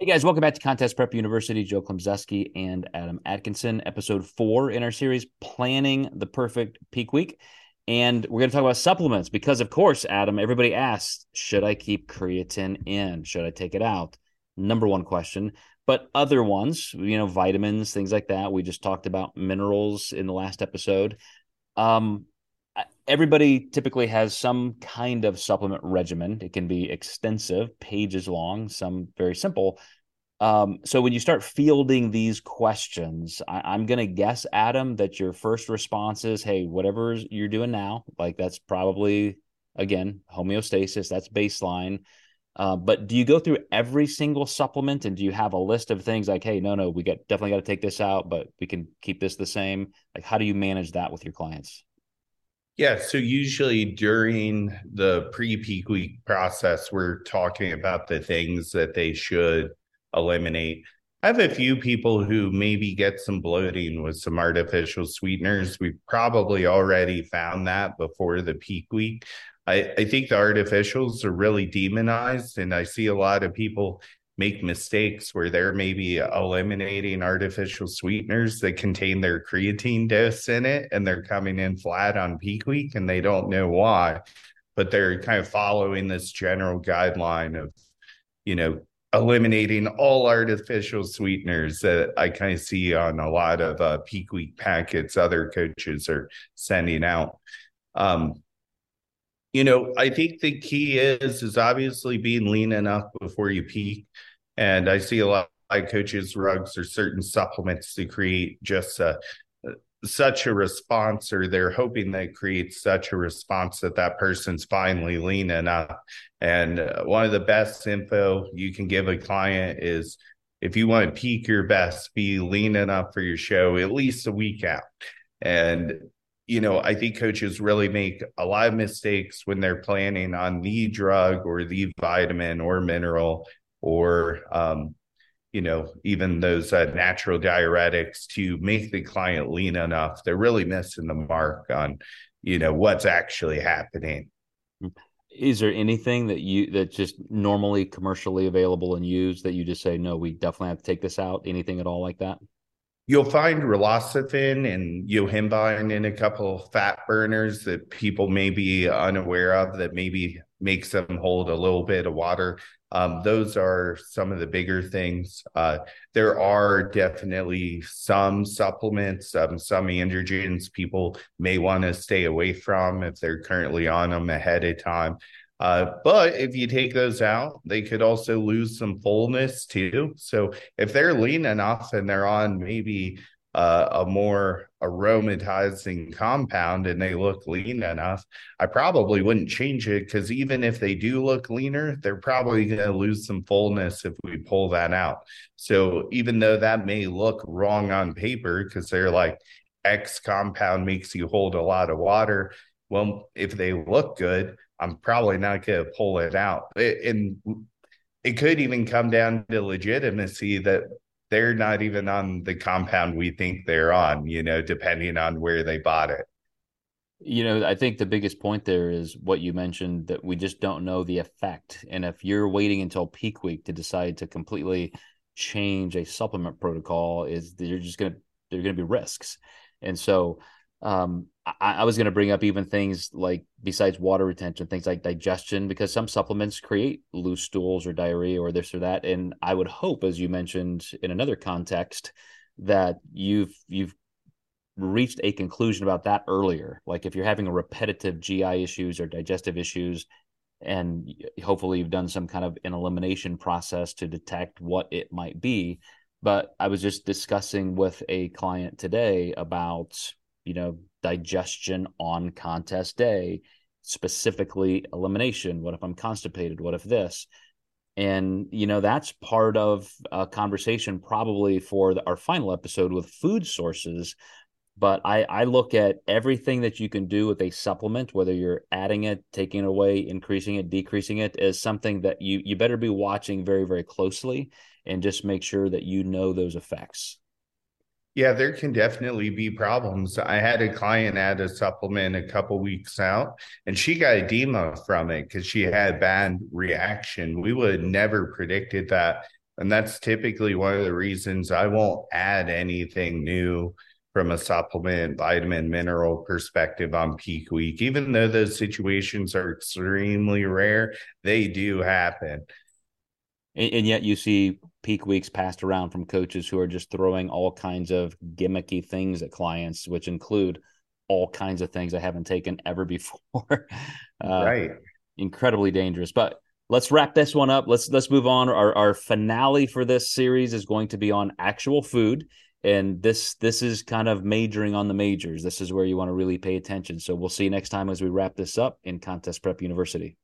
Hey guys, welcome back to Contest Prep University. Joe Klemczewski and Adam Atkinson, episode four in our series, Planning the Perfect Peak Week. And we're going to talk about supplements because, of course, Adam, everybody asks, should I keep creatine in? Should I take it out? Number one question. But other ones, you know, vitamins, things like that. We just talked about minerals in the last episode. Um, everybody typically has some kind of supplement regimen. It can be extensive, pages long, some very simple. Um, so when you start fielding these questions, I, am going to guess, Adam, that your first response is, "Hey, whatever you're doing now, like that's probably again homeostasis. That's baseline." Uh, but do you go through every single supplement and do you have a list of things like, "Hey, no, no, we got definitely got to take this out, but we can keep this the same"? Like, how do you manage that with your clients? Yeah. So usually during the pre peak week process, we're talking about the things that they should eliminate. I have a few people who maybe get some bloating with some artificial sweeteners. We probably already found that before the peak week. I, I think the artificials are really demonized, and I see a lot of people make mistakes where they're maybe eliminating artificial sweeteners that contain their creatine dose in it and they're coming in flat on peak week and they don't know why but they're kind of following this general guideline of you know eliminating all artificial sweeteners that I kind of see on a lot of uh, peak week packets other coaches are sending out. Um, you know, I think the key is is obviously being lean enough before you peak. And I see a lot of coaches rugs or certain supplements to create just a, such a response, or they're hoping that creates such a response that that person's finally lean enough. And uh, one of the best info you can give a client is if you want to peak your best, be lean enough for your show at least a week out. And you know, I think coaches really make a lot of mistakes when they're planning on the drug or the vitamin or mineral or um, you know even those uh, natural diuretics to make the client lean enough. They're really missing the mark on you know what's actually happening. Is there anything that you that just normally commercially available and used that you just say no we definitely have to take this out anything at all like that You'll find raloxifene and yohimbine in a couple fat burners that people may be unaware of that maybe makes them hold a little bit of water. Um, those are some of the bigger things. Uh, there are definitely some supplements, um, some androgens people may want to stay away from if they're currently on them ahead of time. Uh, but if you take those out, they could also lose some fullness too. So if they're lean enough and they're on maybe uh, a more aromatizing compound and they look lean enough, I probably wouldn't change it because even if they do look leaner, they're probably going to lose some fullness if we pull that out. So even though that may look wrong on paper because they're like X compound makes you hold a lot of water, well, if they look good, I'm probably not going to pull it out. It, and it could even come down to legitimacy that they're not even on the compound we think they're on, you know, depending on where they bought it. You know, I think the biggest point there is what you mentioned that we just don't know the effect. And if you're waiting until peak week to decide to completely change a supplement protocol, is you're just going to, there are going to be risks. And so, um, I, I was going to bring up even things like besides water retention, things like digestion, because some supplements create loose stools or diarrhea or this or that. And I would hope, as you mentioned in another context, that you've you've reached a conclusion about that earlier. Like if you're having a repetitive GI issues or digestive issues, and hopefully you've done some kind of an elimination process to detect what it might be. But I was just discussing with a client today about you know, digestion on contest day, specifically elimination. What if I'm constipated? What if this? And, you know, that's part of a conversation probably for the, our final episode with food sources. But I, I look at everything that you can do with a supplement, whether you're adding it, taking it away, increasing it, decreasing it, as something that you you better be watching very, very closely and just make sure that you know those effects. Yeah, there can definitely be problems. I had a client add a supplement a couple weeks out, and she got edema from it because she had bad reaction. We would have never predicted that. And that's typically one of the reasons I won't add anything new from a supplement, vitamin, mineral perspective on peak week. Even though those situations are extremely rare, they do happen. And, and, yet you see peak weeks passed around from coaches who are just throwing all kinds of gimmicky things at clients, which include all kinds of things I haven't taken ever before. uh, right. Incredibly dangerous. But let's wrap this one up. Let's let's move on. Our our finale for this series is going to be on actual food. And this this is kind of majoring on the majors. This is where you want to really pay attention. So we'll see you next time as we wrap this up in Contest Prep University.